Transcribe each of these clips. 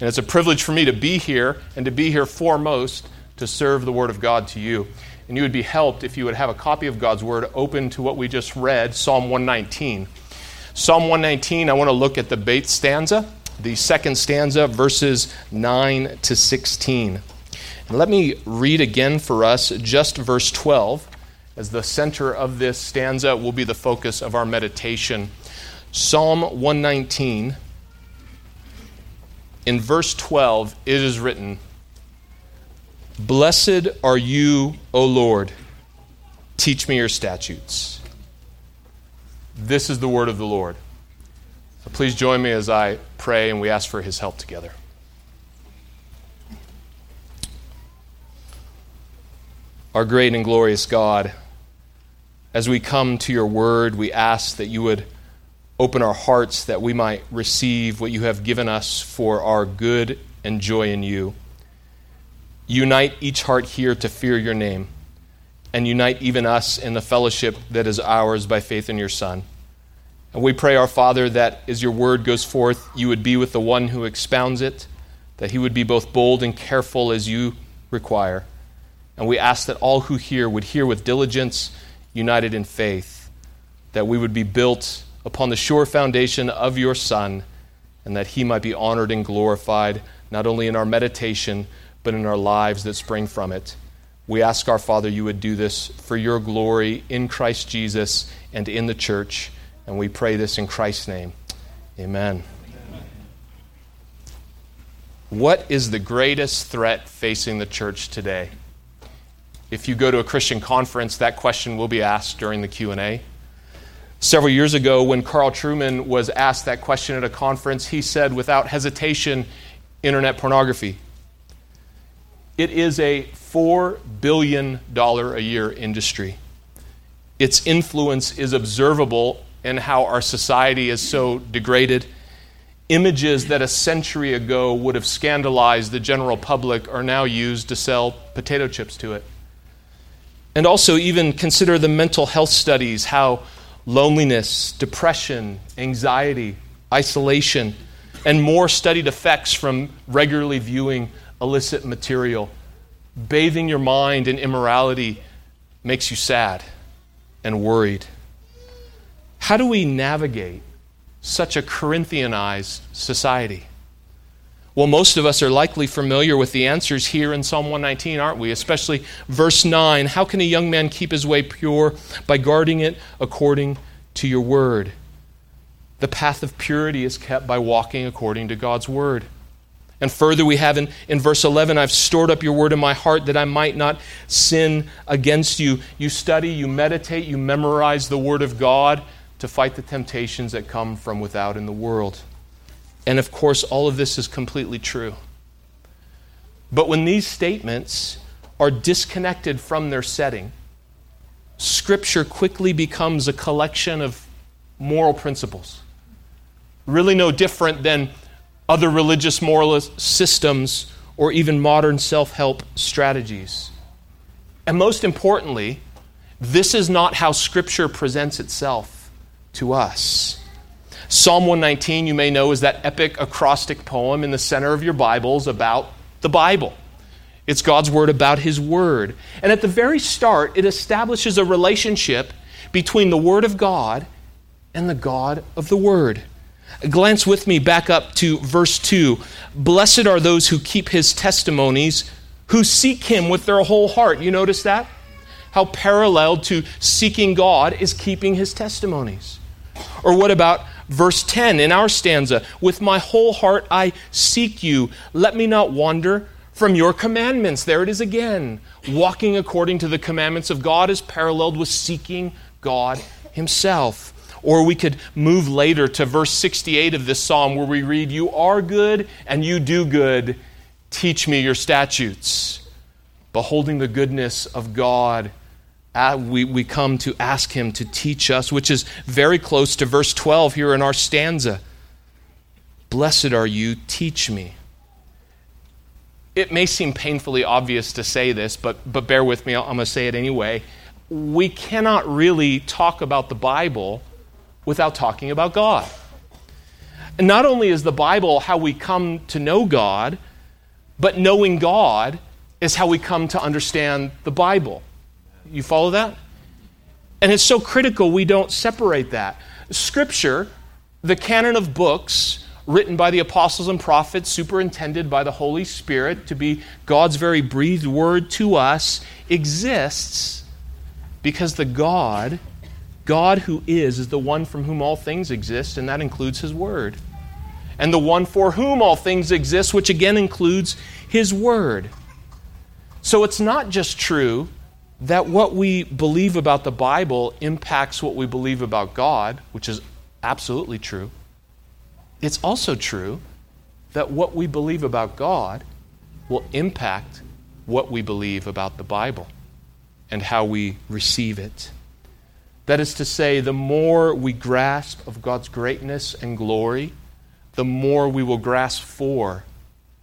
And it's a privilege for me to be here and to be here foremost to serve the Word of God to you. And you would be helped if you would have a copy of God's Word open to what we just read, Psalm 119. Psalm 119, I want to look at the Beth stanza, the second stanza, verses 9 to 16. And let me read again for us just verse 12, as the center of this stanza will be the focus of our meditation. Psalm 119, in verse 12, it is written, Blessed are you, O Lord. Teach me your statutes. This is the word of the Lord. So please join me as I pray and we ask for his help together. Our great and glorious God, as we come to your word, we ask that you would open our hearts that we might receive what you have given us for our good and joy in you. Unite each heart here to fear your name, and unite even us in the fellowship that is ours by faith in your Son. And we pray, our Father, that as your word goes forth, you would be with the one who expounds it, that he would be both bold and careful as you require. And we ask that all who hear would hear with diligence, united in faith, that we would be built upon the sure foundation of your Son, and that he might be honored and glorified, not only in our meditation, but in our lives that spring from it. We ask our Father you would do this for your glory in Christ Jesus and in the church. And we pray this in Christ's name. Amen. What is the greatest threat facing the church today? If you go to a Christian conference, that question will be asked during the Q&A. Several years ago when Carl Trueman was asked that question at a conference, he said without hesitation, internet pornography. It is a $4 billion a year industry. Its influence is observable in how our society is so degraded. Images that a century ago would have scandalized the general public are now used to sell potato chips to it. And also, even consider the mental health studies how loneliness, depression, anxiety, isolation, and more studied effects from regularly viewing illicit material. Bathing your mind in immorality makes you sad and worried. How do we navigate such a Corinthianized society? Well, most of us are likely familiar with the answers here in Psalm 119, aren't we? Especially verse 9 How can a young man keep his way pure? By guarding it according to your word. The path of purity is kept by walking according to God's word. And further, we have in, in verse 11, I've stored up your word in my heart that I might not sin against you. You study, you meditate, you memorize the word of God to fight the temptations that come from without in the world. And of course, all of this is completely true. But when these statements are disconnected from their setting, Scripture quickly becomes a collection of moral principles. Really, no different than other religious moralist systems or even modern self help strategies. And most importantly, this is not how Scripture presents itself to us. Psalm 119, you may know, is that epic acrostic poem in the center of your Bibles about the Bible. It's God's word about His word. And at the very start, it establishes a relationship between the Word of God and the God of the Word. Glance with me back up to verse 2. Blessed are those who keep His testimonies, who seek Him with their whole heart. You notice that? How parallel to seeking God is keeping His testimonies. Or what about verse 10 in our stanza? With my whole heart I seek you. Let me not wander from your commandments. There it is again. Walking according to the commandments of God is paralleled with seeking God Himself. Or we could move later to verse 68 of this psalm where we read, You are good and you do good. Teach me your statutes. Beholding the goodness of God, uh, we, we come to ask Him to teach us, which is very close to verse 12 here in our stanza. Blessed are you, teach me. It may seem painfully obvious to say this, but, but bear with me, I'm going to say it anyway. We cannot really talk about the Bible without talking about God. And not only is the Bible how we come to know God, but knowing God is how we come to understand the Bible. You follow that? And it's so critical we don't separate that. Scripture, the canon of books written by the apostles and prophets, superintended by the Holy Spirit to be God's very breathed word to us, exists because the God, God who is, is the one from whom all things exist, and that includes His Word. And the one for whom all things exist, which again includes His Word. So it's not just true that what we believe about the Bible impacts what we believe about God, which is absolutely true. It's also true that what we believe about God will impact what we believe about the Bible and how we receive it. That is to say, the more we grasp of God's greatness and glory, the more we will grasp for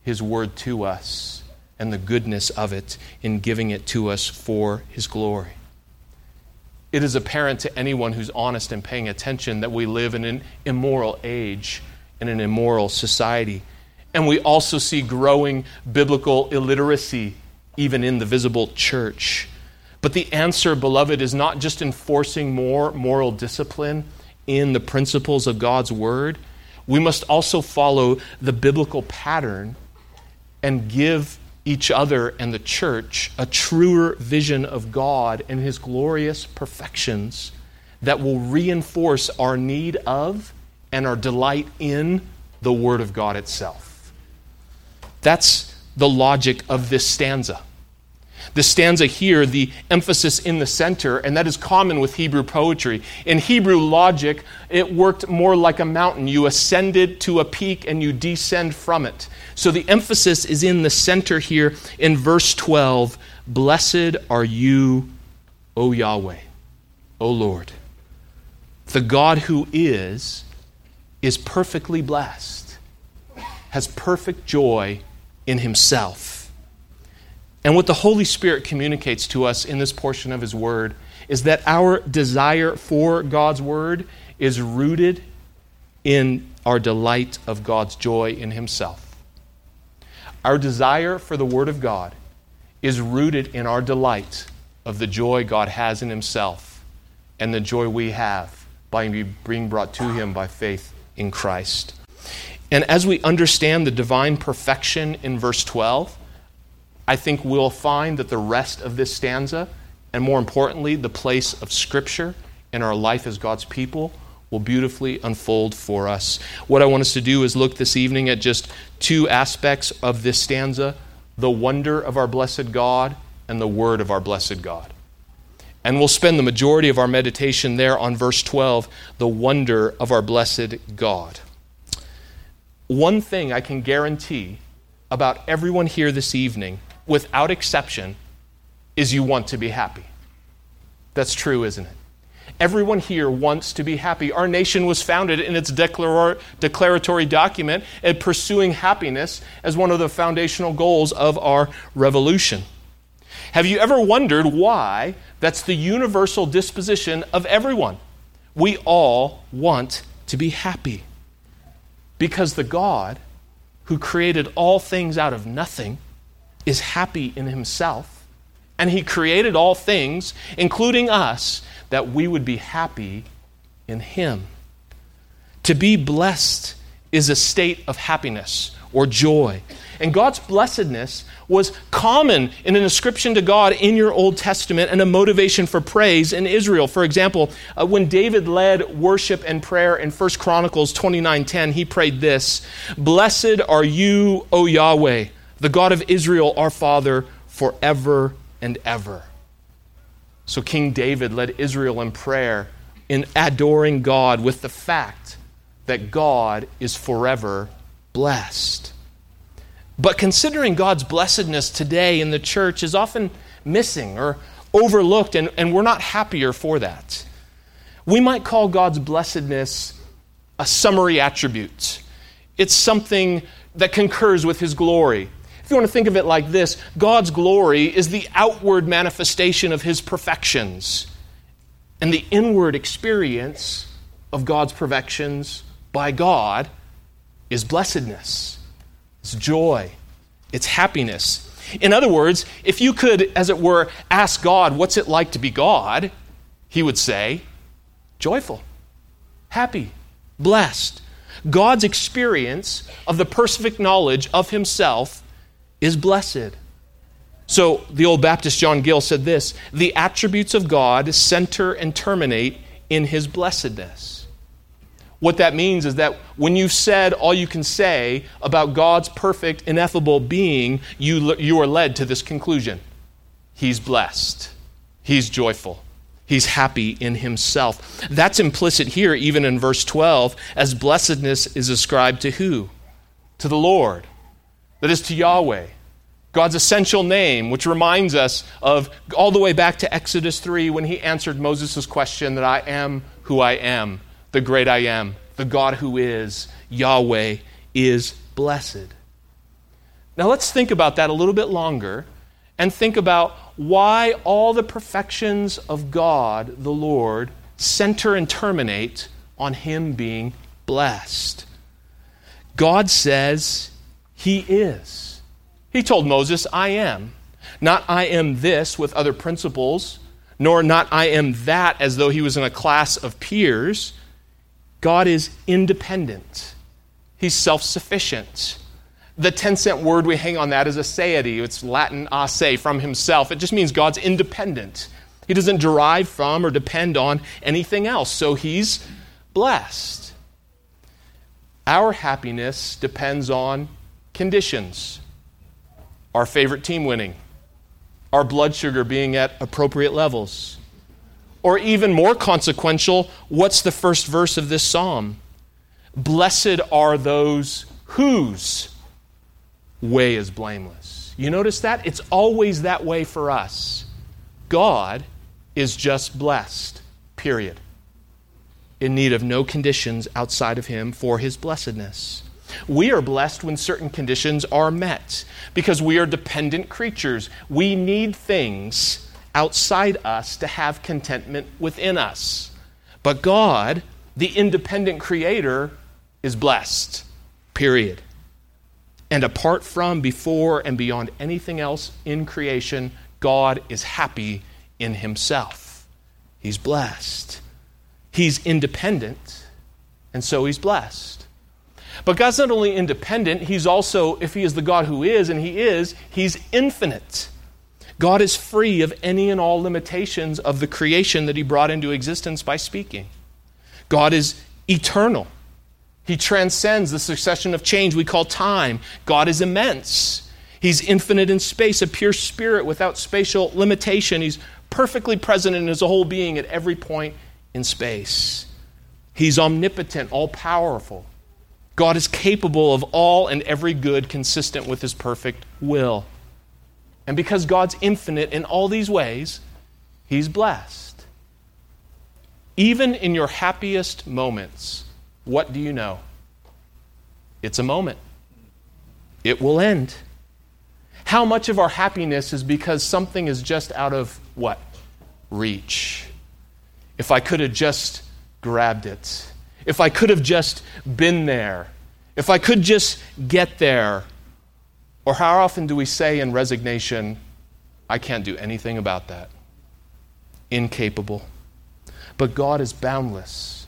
His word to us and the goodness of it in giving it to us for His glory. It is apparent to anyone who's honest and paying attention that we live in an immoral age in an immoral society. And we also see growing biblical illiteracy even in the visible church. But the answer, beloved, is not just enforcing more moral discipline in the principles of God's Word. We must also follow the biblical pattern and give each other and the church a truer vision of God and His glorious perfections that will reinforce our need of and our delight in the Word of God itself. That's the logic of this stanza. The stanza here, the emphasis in the center, and that is common with Hebrew poetry. In Hebrew logic, it worked more like a mountain. You ascended to a peak and you descend from it. So the emphasis is in the center here in verse 12 Blessed are you, O Yahweh, O Lord. The God who is is perfectly blessed, has perfect joy in himself. And what the Holy Spirit communicates to us in this portion of his word is that our desire for God's word is rooted in our delight of God's joy in himself. Our desire for the word of God is rooted in our delight of the joy God has in himself and the joy we have by being brought to him by faith in Christ. And as we understand the divine perfection in verse 12, I think we'll find that the rest of this stanza, and more importantly, the place of Scripture in our life as God's people, will beautifully unfold for us. What I want us to do is look this evening at just two aspects of this stanza the wonder of our blessed God and the word of our blessed God. And we'll spend the majority of our meditation there on verse 12 the wonder of our blessed God. One thing I can guarantee about everyone here this evening, without exception, is you want to be happy. That's true, isn't it? Everyone here wants to be happy. Our nation was founded in its declaratory document at pursuing happiness as one of the foundational goals of our revolution. Have you ever wondered why that's the universal disposition of everyone? We all want to be happy. Because the God who created all things out of nothing is happy in himself, and he created all things, including us, that we would be happy in him. To be blessed is a state of happiness or joy. And God's blessedness was common in an ascription to God in your Old Testament and a motivation for praise in Israel. For example, uh, when David led worship and prayer in 1 Chronicles 29:10, he prayed this, "Blessed are you, O Yahweh, the God of Israel, our Father, forever and ever." So King David led Israel in prayer in adoring God with the fact that God is forever blessed. But considering God's blessedness today in the church is often missing or overlooked, and, and we're not happier for that. We might call God's blessedness a summary attribute. It's something that concurs with His glory. You want to think of it like this, God's glory is the outward manifestation of His perfections, and the inward experience of God's perfections by God is blessedness, it's joy, it's happiness. In other words, if you could, as it were, ask God, what's it like to be God? He would say, joyful, happy, blessed. God's experience of the perfect knowledge of himself is blessed. So the old Baptist John Gill said this the attributes of God center and terminate in his blessedness. What that means is that when you've said all you can say about God's perfect, ineffable being, you, you are led to this conclusion He's blessed, He's joyful, He's happy in Himself. That's implicit here, even in verse 12, as blessedness is ascribed to who? To the Lord. That is to Yahweh. God's essential name, which reminds us of all the way back to Exodus 3 when he answered Moses' question that I am who I am the great I am, the God who is, Yahweh, is blessed. Now let's think about that a little bit longer and think about why all the perfections of God, the Lord, center and terminate on Him being blessed. God says He is. He told Moses, I am. Not I am this with other principles, nor not I am that as though he was in a class of peers. God is independent, He's self sufficient. The 10 cent word we hang on that is aseity. It's Latin ase, from himself. It just means God's independent. He doesn't derive from or depend on anything else, so he's blessed. Our happiness depends on conditions. Our favorite team winning, our blood sugar being at appropriate levels, or even more consequential, what's the first verse of this psalm? Blessed are those whose way is blameless. You notice that? It's always that way for us. God is just blessed, period. In need of no conditions outside of Him for His blessedness. We are blessed when certain conditions are met because we are dependent creatures. We need things outside us to have contentment within us. But God, the independent creator, is blessed. Period. And apart from, before, and beyond anything else in creation, God is happy in himself. He's blessed. He's independent, and so he's blessed. But God's not only independent, he's also, if he is the God who is, and he is, he's infinite. God is free of any and all limitations of the creation that He brought into existence by speaking. God is eternal. He transcends the succession of change we call time. God is immense. He's infinite in space, a pure spirit without spatial limitation. He's perfectly present in his whole being at every point in space. He's omnipotent, all powerful. God is capable of all and every good consistent with his perfect will. And because God's infinite in all these ways, He's blessed. Even in your happiest moments, what do you know? It's a moment, it will end. How much of our happiness is because something is just out of what? Reach. If I could have just grabbed it, if I could have just been there, if I could just get there, or how often do we say in resignation, I can't do anything about that? Incapable. But God is boundless.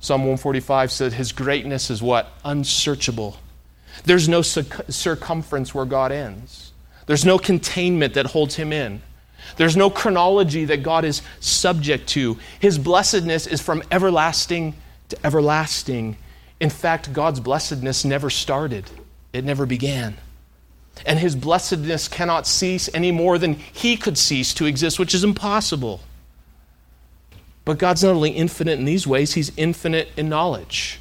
Psalm 145 said his greatness is what? Unsearchable. There's no circumference where God ends. There's no containment that holds him in. There's no chronology that God is subject to. His blessedness is from everlasting to everlasting. In fact, God's blessedness never started, it never began and his blessedness cannot cease any more than he could cease to exist, which is impossible. But God's not only infinite in these ways, he's infinite in knowledge.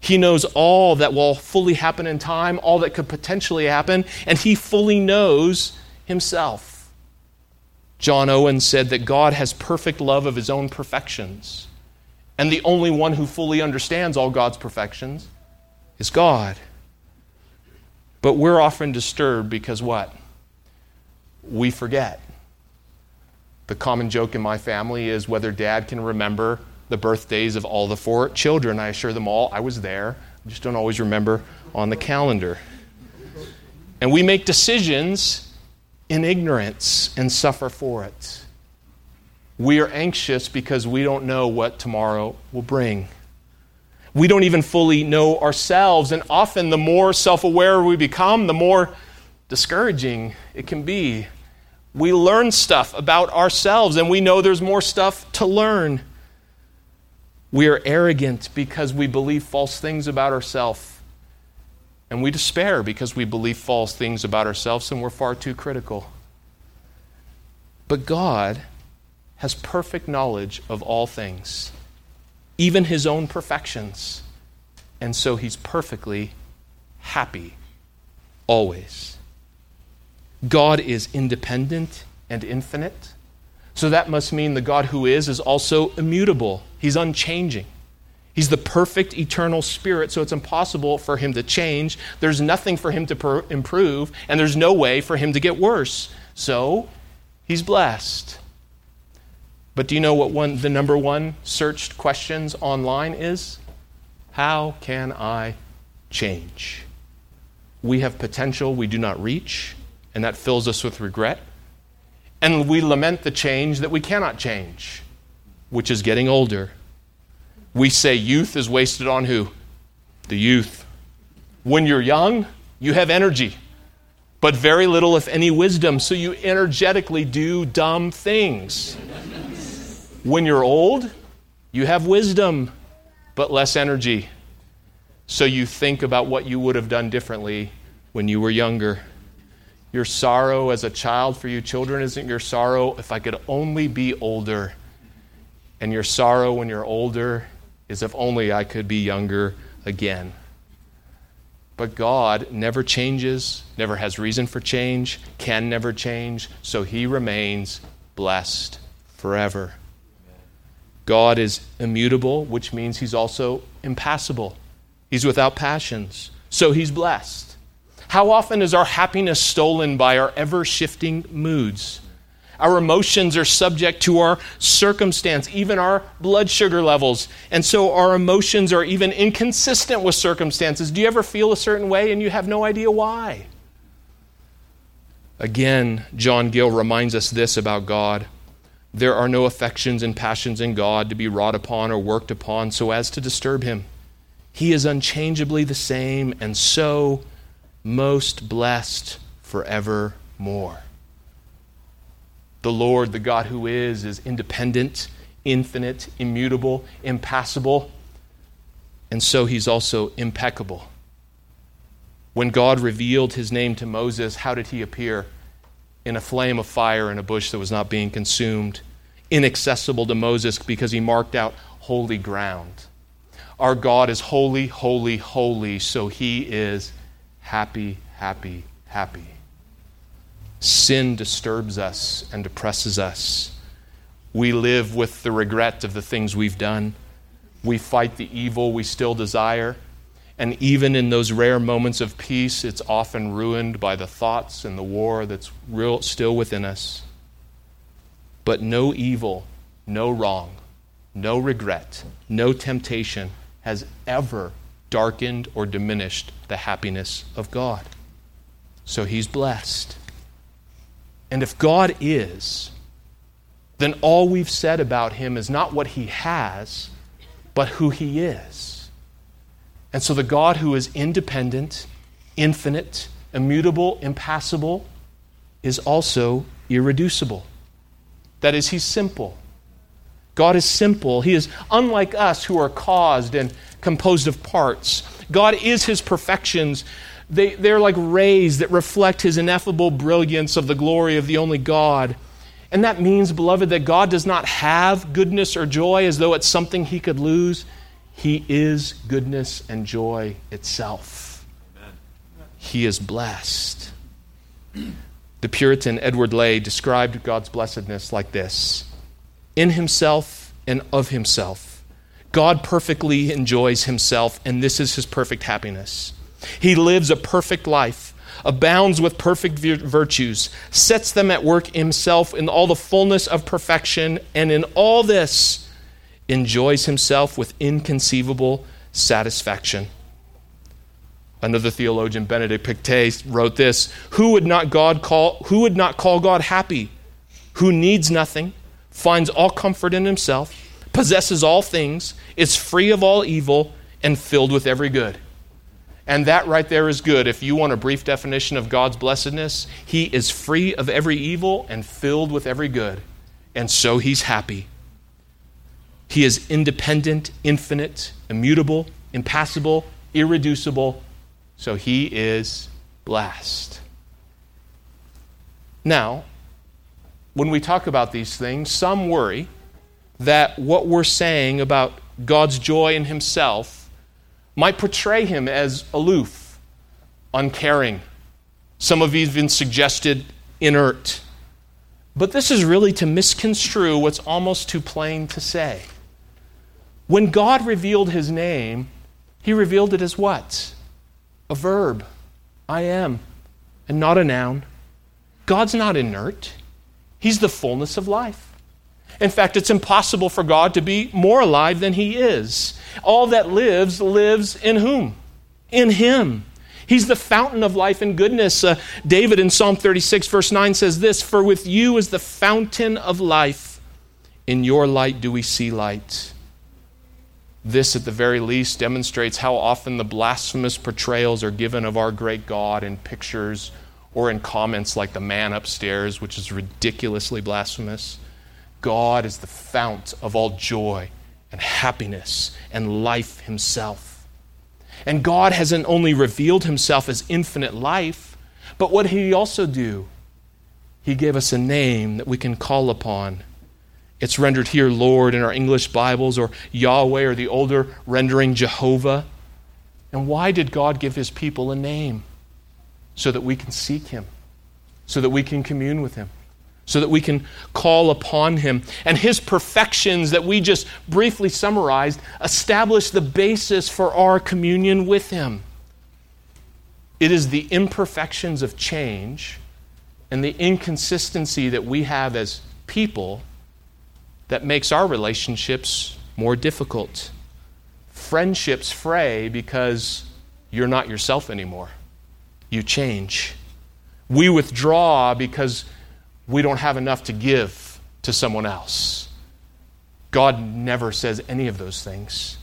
He knows all that will fully happen in time, all that could potentially happen, and he fully knows himself. John Owen said that God has perfect love of his own perfections, and the only one who fully understands all God's perfections is God. But we're often disturbed because what? We forget. The common joke in my family is whether dad can remember the birthdays of all the four children. I assure them all I was there. I just don't always remember on the calendar. And we make decisions in ignorance and suffer for it. We are anxious because we don't know what tomorrow will bring. We don't even fully know ourselves, and often the more self aware we become, the more discouraging it can be. We learn stuff about ourselves, and we know there's more stuff to learn. We are arrogant because we believe false things about ourselves. And we despair because we believe false things about ourselves and we're far too critical. But God has perfect knowledge of all things, even his own perfections. And so he's perfectly happy always. God is independent and infinite. So that must mean the God who is is also immutable. He's unchanging. He's the perfect eternal spirit, so it's impossible for him to change. There's nothing for him to per- improve, and there's no way for him to get worse. So he's blessed. But do you know what one, the number one searched questions online is? How can I change? We have potential we do not reach, and that fills us with regret. And we lament the change that we cannot change, which is getting older we say youth is wasted on who? The youth. When you're young, you have energy, but very little, if any, wisdom, so you energetically do dumb things. When you're old, you have wisdom, but less energy, so you think about what you would have done differently when you were younger. Your sorrow as a child for you children isn't your sorrow if I could only be older. And your sorrow when you're older is if only I could be younger again. But God never changes, never has reason for change, can never change, so he remains blessed forever. God is immutable, which means he's also impassible. He's without passions, so he's blessed. How often is our happiness stolen by our ever shifting moods? Our emotions are subject to our circumstance, even our blood sugar levels. And so our emotions are even inconsistent with circumstances. Do you ever feel a certain way and you have no idea why? Again, John Gill reminds us this about God. There are no affections and passions in God to be wrought upon or worked upon so as to disturb him. He is unchangeably the same and so most blessed forevermore. The Lord, the God who is, is independent, infinite, immutable, impassible, and so he's also impeccable. When God revealed his name to Moses, how did he appear? In a flame of fire in a bush that was not being consumed, inaccessible to Moses because he marked out holy ground. Our God is holy, holy, holy, so he is happy, happy, happy. Sin disturbs us and depresses us. We live with the regret of the things we've done. We fight the evil we still desire. And even in those rare moments of peace, it's often ruined by the thoughts and the war that's real, still within us. But no evil, no wrong, no regret, no temptation has ever darkened or diminished the happiness of God. So he's blessed. And if God is, then all we've said about him is not what he has, but who he is. And so the God who is independent, infinite, immutable, impassible, is also irreducible. That is, he's simple. God is simple. He is unlike us who are caused and composed of parts. God is his perfections they, they're like rays that reflect his ineffable brilliance of the glory of the only God. And that means, beloved, that God does not have goodness or joy as though it's something he could lose. He is goodness and joy itself. Amen. He is blessed. The Puritan Edward Lay described God's blessedness like this In himself and of himself, God perfectly enjoys himself, and this is his perfect happiness. He lives a perfect life, abounds with perfect virtues, sets them at work himself in all the fullness of perfection, and in all this enjoys himself with inconceivable satisfaction. Another theologian, Benedict Pictet, wrote this Who would not God call who would not call God happy? Who needs nothing, finds all comfort in himself, possesses all things, is free of all evil, and filled with every good. And that right there is good. If you want a brief definition of God's blessedness, He is free of every evil and filled with every good. And so He's happy. He is independent, infinite, immutable, impassible, irreducible. So He is blessed. Now, when we talk about these things, some worry that what we're saying about God's joy in Himself might portray him as aloof, uncaring. Some have even suggested inert. But this is really to misconstrue what's almost too plain to say. When God revealed his name, he revealed it as what? A verb. I am, and not a noun. God's not inert, he's the fullness of life. In fact, it's impossible for God to be more alive than he is. All that lives, lives in whom? In him. He's the fountain of life and goodness. Uh, David in Psalm 36, verse 9 says this For with you is the fountain of life. In your light do we see light. This, at the very least, demonstrates how often the blasphemous portrayals are given of our great God in pictures or in comments like the man upstairs, which is ridiculously blasphemous. God is the fount of all joy and happiness and life himself. And God hasn't only revealed himself as infinite life, but what did he also do? He gave us a name that we can call upon. It's rendered here Lord in our English Bibles, or Yahweh, or the older rendering Jehovah. And why did God give his people a name? So that we can seek him, so that we can commune with him so that we can call upon him. And his perfections that we just briefly summarized establish the basis for our communion with him. It is the imperfections of change and the inconsistency that we have as people that makes our relationships more difficult. Friendships fray because you're not yourself anymore. You change. We withdraw because we don't have enough to give to someone else. God never says any of those things.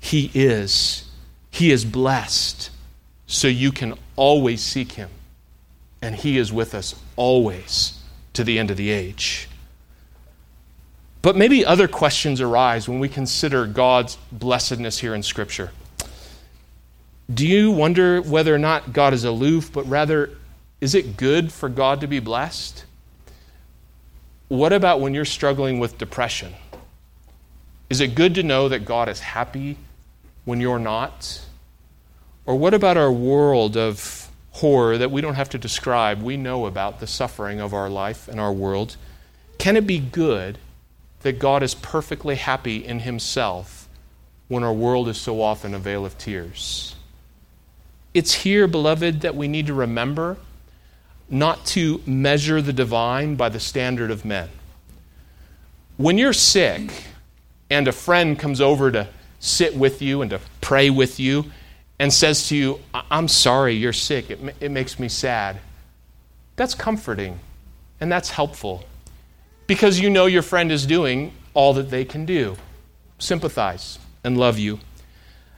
He is. He is blessed, so you can always seek Him. And He is with us always to the end of the age. But maybe other questions arise when we consider God's blessedness here in Scripture. Do you wonder whether or not God is aloof, but rather, is it good for God to be blessed? What about when you're struggling with depression? Is it good to know that God is happy when you're not? Or what about our world of horror that we don't have to describe? We know about the suffering of our life and our world. Can it be good that God is perfectly happy in Himself when our world is so often a vale of tears? It's here, beloved, that we need to remember not to measure the divine by the standard of men. When you're sick and a friend comes over to sit with you and to pray with you and says to you, I'm sorry you're sick, it, it makes me sad, that's comforting and that's helpful because you know your friend is doing all that they can do sympathize and love you.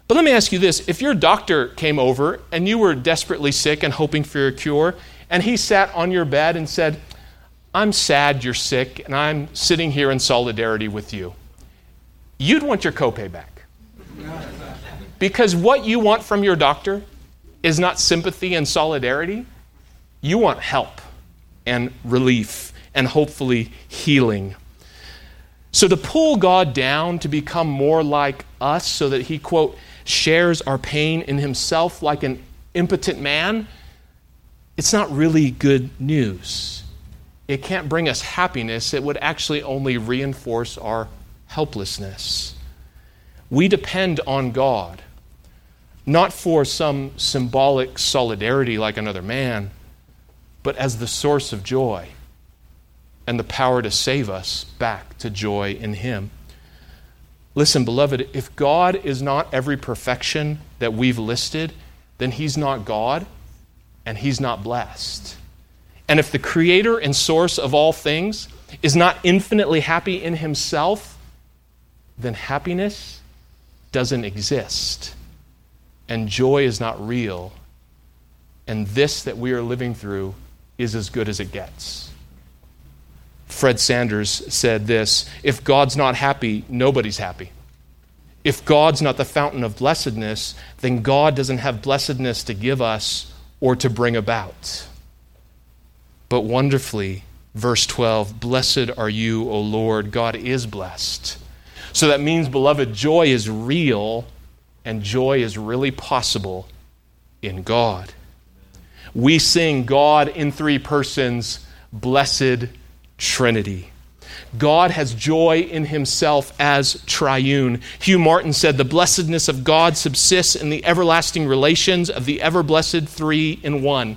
But let me ask you this if your doctor came over and you were desperately sick and hoping for a cure, and he sat on your bed and said, I'm sad you're sick, and I'm sitting here in solidarity with you. You'd want your copay back. Because what you want from your doctor is not sympathy and solidarity, you want help and relief and hopefully healing. So, to pull God down to become more like us so that he, quote, shares our pain in himself like an impotent man, it's not really good news. It can't bring us happiness. It would actually only reinforce our helplessness. We depend on God, not for some symbolic solidarity like another man, but as the source of joy and the power to save us back to joy in Him. Listen, beloved, if God is not every perfection that we've listed, then he's not God and he's not blessed. And if the creator and source of all things is not infinitely happy in himself, then happiness doesn't exist. And joy is not real. And this that we are living through is as good as it gets. Fred Sanders said this If God's not happy, nobody's happy. If God's not the fountain of blessedness, then God doesn't have blessedness to give us or to bring about. But wonderfully, verse 12, blessed are you, O Lord. God is blessed. So that means, beloved, joy is real and joy is really possible in God. We sing God in three persons, blessed Trinity. God has joy in himself as triune. Hugh Martin said, The blessedness of God subsists in the everlasting relations of the ever blessed three in one.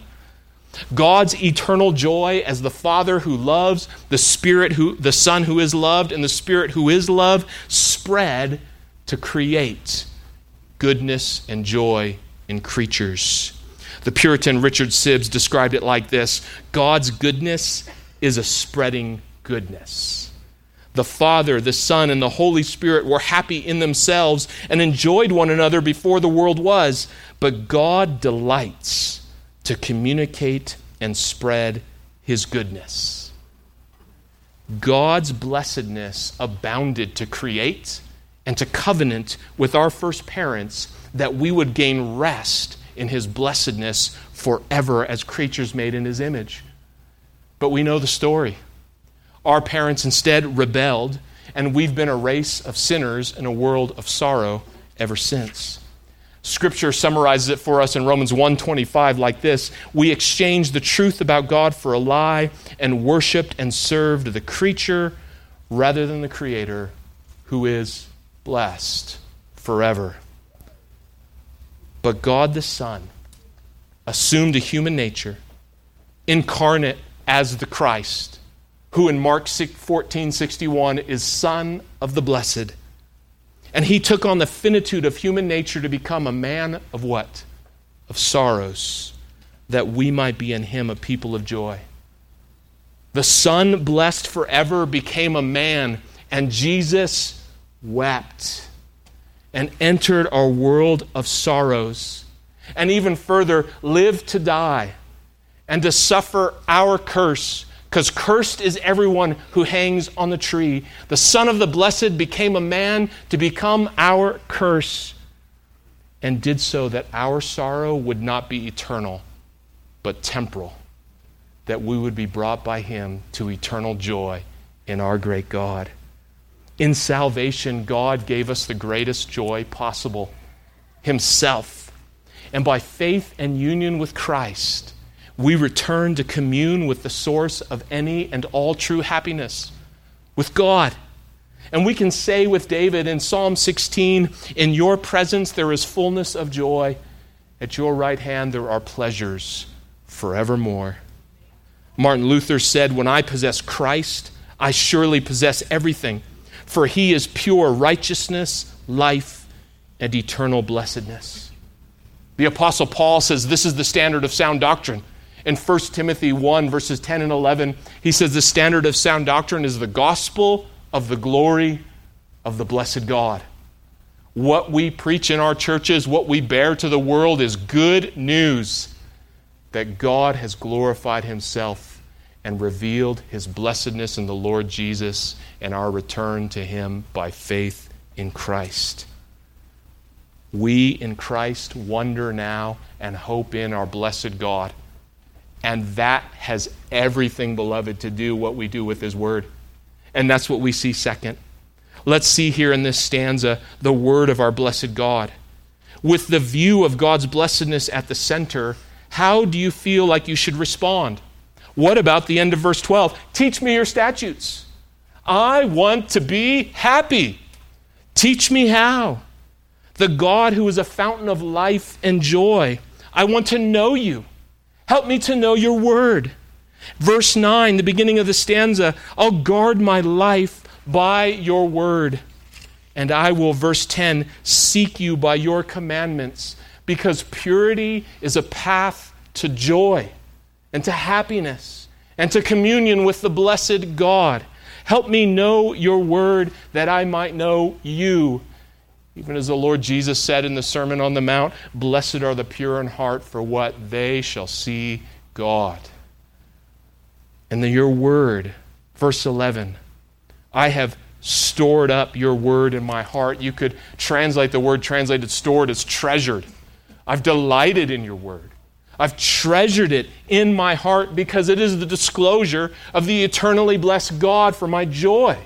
God's eternal joy as the Father who loves, the Spirit who the Son who is loved, and the Spirit who is loved spread to create goodness and joy in creatures. The Puritan Richard Sibbes described it like this God's goodness is a spreading goodness. The Father, the Son, and the Holy Spirit were happy in themselves and enjoyed one another before the world was, but God delights to communicate and spread His goodness. God's blessedness abounded to create and to covenant with our first parents that we would gain rest in His blessedness forever as creatures made in His image. But we know the story. Our parents instead rebelled, and we've been a race of sinners in a world of sorrow ever since. Scripture summarizes it for us in Romans 1:25 like this, we exchanged the truth about God for a lie and worshiped and served the creature rather than the creator who is blessed forever. But God the Son assumed a human nature, incarnate as the Christ, who in Mark 14 61 is Son of the Blessed. And he took on the finitude of human nature to become a man of what? Of sorrows, that we might be in him a people of joy. The Son, blessed forever, became a man, and Jesus wept and entered our world of sorrows. And even further, lived to die and to suffer our curse. Because cursed is everyone who hangs on the tree. The Son of the Blessed became a man to become our curse, and did so that our sorrow would not be eternal, but temporal, that we would be brought by him to eternal joy in our great God. In salvation, God gave us the greatest joy possible Himself. And by faith and union with Christ, we return to commune with the source of any and all true happiness, with God. And we can say with David in Psalm 16, In your presence there is fullness of joy. At your right hand there are pleasures forevermore. Martin Luther said, When I possess Christ, I surely possess everything, for he is pure righteousness, life, and eternal blessedness. The Apostle Paul says this is the standard of sound doctrine in 1 Timothy 1, verses 10 and 11, he says the standard of sound doctrine is the gospel of the glory of the blessed God. What we preach in our churches, what we bear to the world is good news that God has glorified himself and revealed his blessedness in the Lord Jesus and our return to him by faith in Christ. We in Christ wonder now and hope in our blessed God. And that has everything, beloved, to do what we do with His Word. And that's what we see second. Let's see here in this stanza the Word of our blessed God. With the view of God's blessedness at the center, how do you feel like you should respond? What about the end of verse 12? Teach me your statutes. I want to be happy. Teach me how. The God who is a fountain of life and joy. I want to know you. Help me to know your word. Verse 9, the beginning of the stanza I'll guard my life by your word. And I will, verse 10, seek you by your commandments. because purity is a path to joy and to happiness and to communion with the blessed God. Help me know your word that I might know you. Even as the Lord Jesus said in the Sermon on the Mount, Blessed are the pure in heart, for what they shall see God. And then your word, verse 11, I have stored up your word in my heart. You could translate the word translated stored as treasured. I've delighted in your word. I've treasured it in my heart because it is the disclosure of the eternally blessed God for my joy,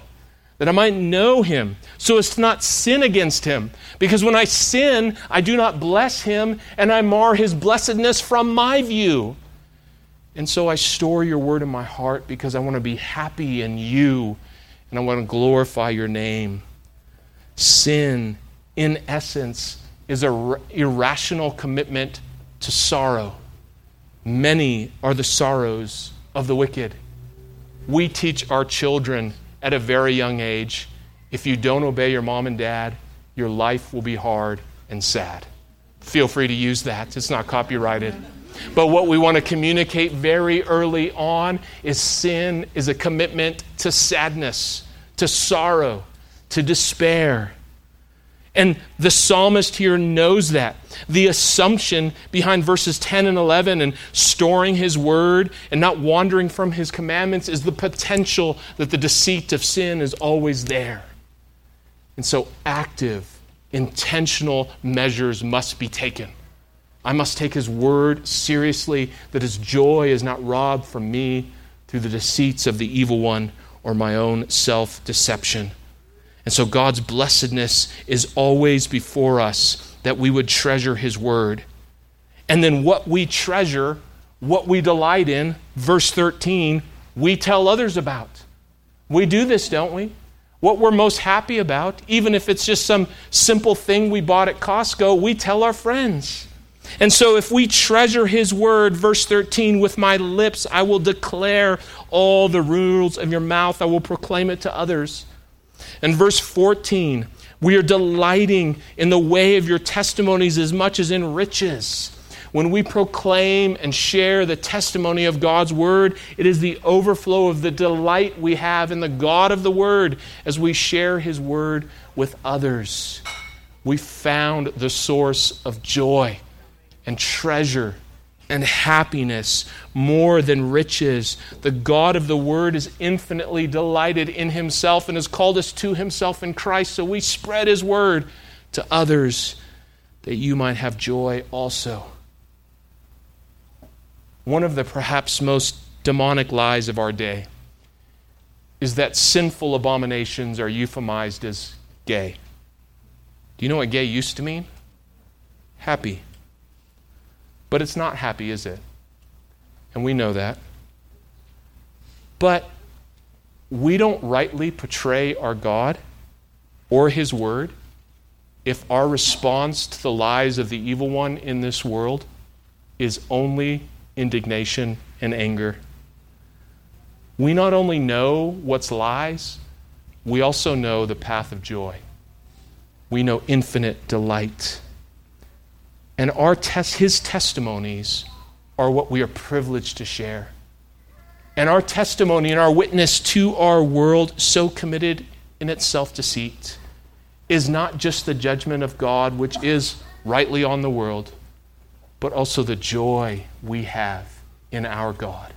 that I might know him, so as to not sin against him. Because when I sin, I do not bless him, and I mar his blessedness from my view. And so I store your word in my heart because I want to be happy in you and I want to glorify your name. Sin, in essence, is an irrational commitment to sorrow. Many are the sorrows of the wicked. We teach our children at a very young age if you don't obey your mom and dad, your life will be hard and sad. Feel free to use that, it's not copyrighted. But what we want to communicate very early on is sin is a commitment to sadness, to sorrow, to despair. And the psalmist here knows that. The assumption behind verses 10 and 11 and storing his word and not wandering from his commandments is the potential that the deceit of sin is always there. And so, active, intentional measures must be taken. I must take his word seriously, that his joy is not robbed from me through the deceits of the evil one or my own self deception. And so God's blessedness is always before us that we would treasure his word. And then what we treasure, what we delight in, verse 13, we tell others about. We do this, don't we? What we're most happy about, even if it's just some simple thing we bought at Costco, we tell our friends. And so, if we treasure His word, verse 13, with my lips I will declare all the rules of your mouth, I will proclaim it to others. And verse 14, we are delighting in the way of your testimonies as much as in riches. When we proclaim and share the testimony of God's word, it is the overflow of the delight we have in the God of the word as we share his word with others. We found the source of joy and treasure and happiness more than riches. The God of the Word is infinitely delighted in Himself and has called us to Himself in Christ. So we spread His Word to others that you might have joy also. One of the perhaps most demonic lies of our day is that sinful abominations are euphemized as gay. Do you know what gay used to mean? Happy. But it's not happy, is it? And we know that. But we don't rightly portray our God or His Word if our response to the lies of the evil one in this world is only indignation and anger. We not only know what's lies, we also know the path of joy. We know infinite delight. And our tes- his testimonies are what we are privileged to share. And our testimony and our witness to our world, so committed in its self deceit, is not just the judgment of God, which is rightly on the world, but also the joy we have in our God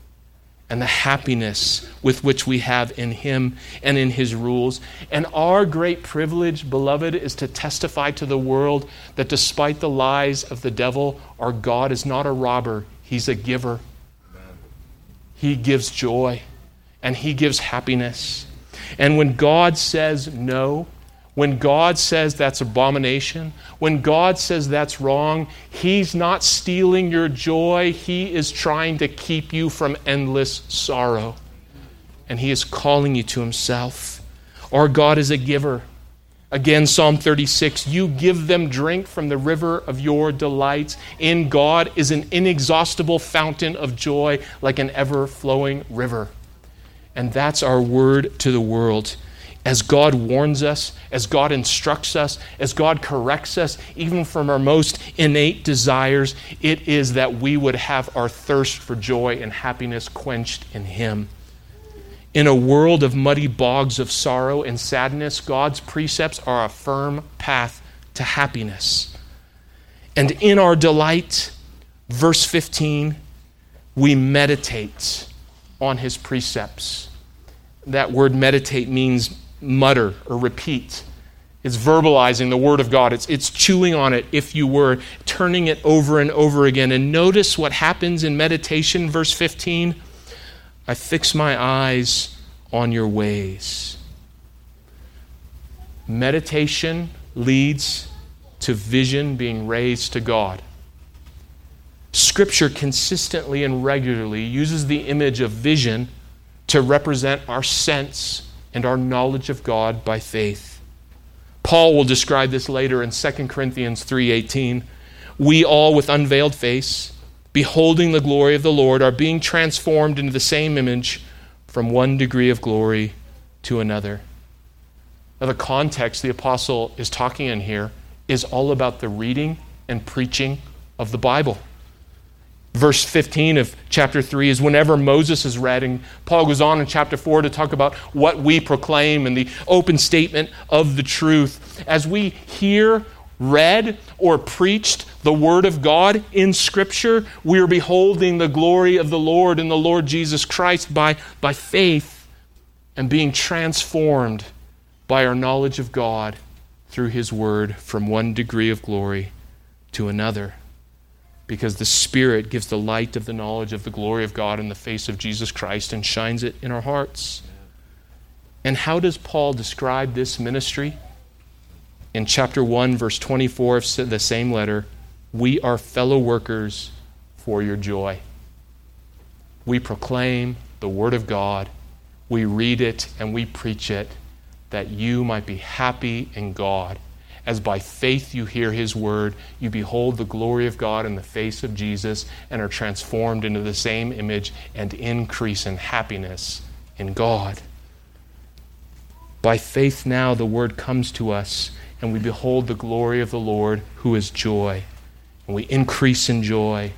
and the happiness with which we have in Him and in His rules. And our great privilege, beloved, is to testify to the world that despite the lies of the devil, our God is not a robber, He's a giver. He gives joy and He gives happiness. And when God says no, when God says that's abomination, when God says that's wrong, He's not stealing your joy. He is trying to keep you from endless sorrow. And He is calling you to Himself. Our God is a giver. Again, Psalm 36 You give them drink from the river of your delights. In God is an inexhaustible fountain of joy, like an ever flowing river. And that's our word to the world as God warns us, as God instructs us, as God corrects us, even from our most innate desires, it is that we would have our thirst for joy and happiness quenched in Him. In a world of muddy bogs of sorrow and sadness, God's precepts are a firm path to happiness. And in our delight, verse 15, we meditate on His precepts. That word meditate means mutter or repeat. It's verbalizing the Word of God. It's, it's chewing on it, if you were, turning it over and over again. And notice what happens in meditation, verse 15. I fix my eyes on your ways. Meditation leads to vision being raised to God. Scripture consistently and regularly uses the image of vision to represent our sense and our knowledge of God by faith. Paul will describe this later in 2 Corinthians 3:18. We all with unveiled face, beholding the glory of the Lord, are being transformed into the same image from one degree of glory to another. Now, the context the apostle is talking in here is all about the reading and preaching of the Bible verse 15 of chapter 3 is whenever Moses is read, and Paul goes on in chapter 4 to talk about what we proclaim and the open statement of the truth. As we hear, read, or preached the Word of God in Scripture, we are beholding the glory of the Lord and the Lord Jesus Christ by, by faith and being transformed by our knowledge of God through His Word from one degree of glory to another because the Spirit gives the light of the knowledge of the glory of God in the face of Jesus Christ and shines it in our hearts. And how does Paul describe this ministry? In chapter 1, verse 24 of the same letter, we are fellow workers for your joy. We proclaim the Word of God, we read it, and we preach it that you might be happy in God as by faith you hear his word, you behold the glory of God in the face of Jesus and are transformed into the same image and increase in happiness in God. By faith now the word comes to us and we behold the glory of the Lord who is joy. And we increase in joy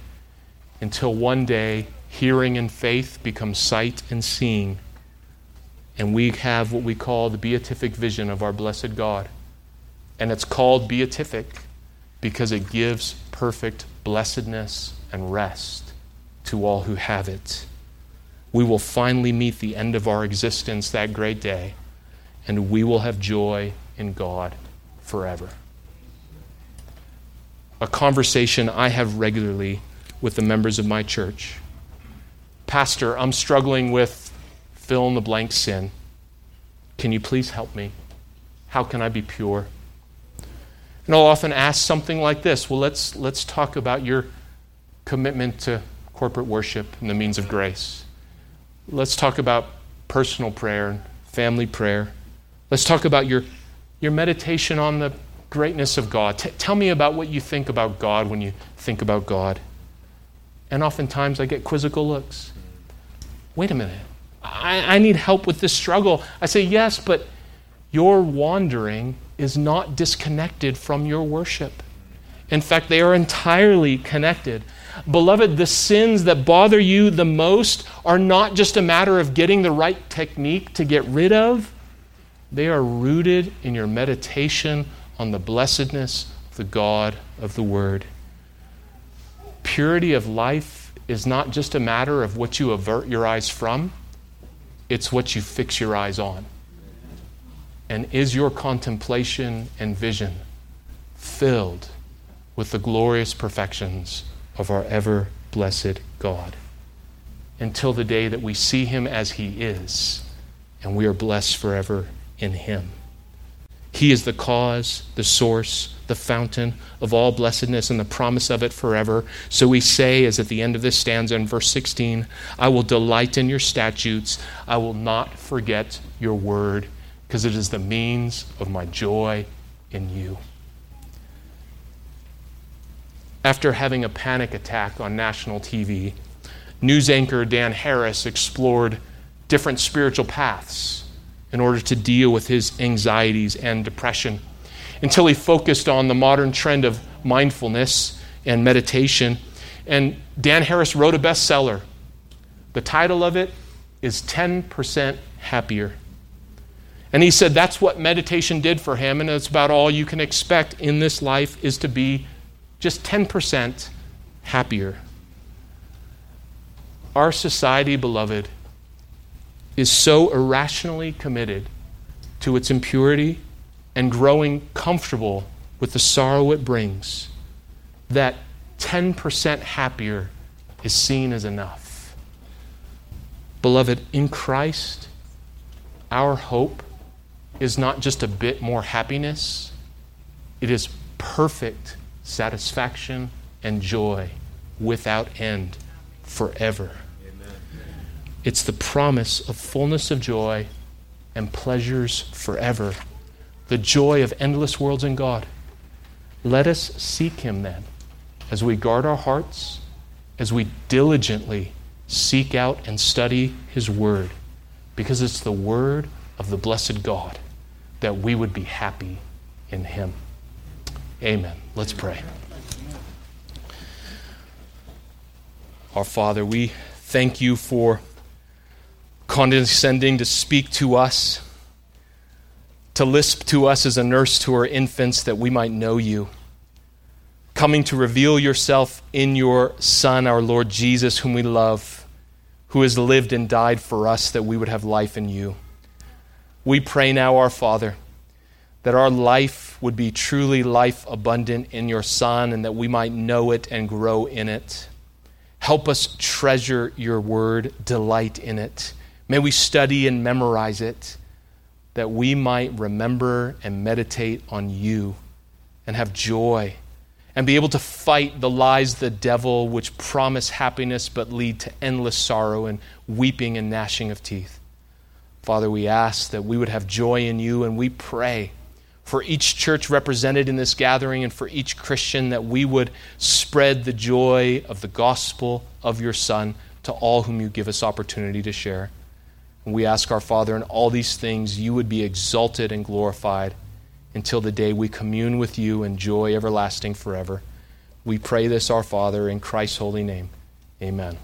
until one day hearing and faith become sight and seeing. And we have what we call the beatific vision of our blessed God and it's called beatific because it gives perfect blessedness and rest to all who have it. We will finally meet the end of our existence that great day, and we will have joy in God forever. A conversation I have regularly with the members of my church. Pastor, I'm struggling with fill in the blank sin. Can you please help me? How can I be pure? And I'll often ask something like this Well, let's, let's talk about your commitment to corporate worship and the means of grace. Let's talk about personal prayer and family prayer. Let's talk about your, your meditation on the greatness of God. T- tell me about what you think about God when you think about God. And oftentimes I get quizzical looks. Wait a minute. I, I need help with this struggle. I say, yes, but you're wandering is not disconnected from your worship. In fact, they are entirely connected. Beloved, the sins that bother you the most are not just a matter of getting the right technique to get rid of, they are rooted in your meditation on the blessedness of the God of the Word. Purity of life is not just a matter of what you avert your eyes from, it's what you fix your eyes on. And is your contemplation and vision filled with the glorious perfections of our ever blessed God? Until the day that we see him as he is, and we are blessed forever in him. He is the cause, the source, the fountain of all blessedness and the promise of it forever. So we say, as at the end of this stanza in verse 16, I will delight in your statutes, I will not forget your word because it is the means of my joy in you. After having a panic attack on national TV, news anchor Dan Harris explored different spiritual paths in order to deal with his anxieties and depression until he focused on the modern trend of mindfulness and meditation. And Dan Harris wrote a bestseller. The title of it is 10% Happier. And he said that's what meditation did for him, and it's about all you can expect in this life is to be just 10% happier. Our society, beloved, is so irrationally committed to its impurity and growing comfortable with the sorrow it brings that 10% happier is seen as enough. Beloved, in Christ, our hope is not just a bit more happiness, it is perfect satisfaction and joy without end forever. Amen. It's the promise of fullness of joy and pleasures forever, the joy of endless worlds in God. Let us seek Him then as we guard our hearts, as we diligently seek out and study His Word, because it's the Word of the blessed God that we would be happy in Him. Amen. Let's pray. Our Father, we thank you for condescending to speak to us, to lisp to us as a nurse to our infants that we might know you, coming to reveal yourself in your Son, our Lord Jesus, whom we love, who has lived and died for us that we would have life in you. We pray now, our Father, that our life would be truly life abundant in your Son and that we might know it and grow in it. Help us treasure your word, delight in it. May we study and memorize it that we might remember and meditate on you and have joy and be able to fight the lies of the devil which promise happiness but lead to endless sorrow and weeping and gnashing of teeth. Father, we ask that we would have joy in you, and we pray for each church represented in this gathering and for each Christian that we would spread the joy of the gospel of your Son to all whom you give us opportunity to share. And we ask our Father in all these things you would be exalted and glorified until the day we commune with you in joy everlasting forever. We pray this, our Father, in Christ's holy name. Amen.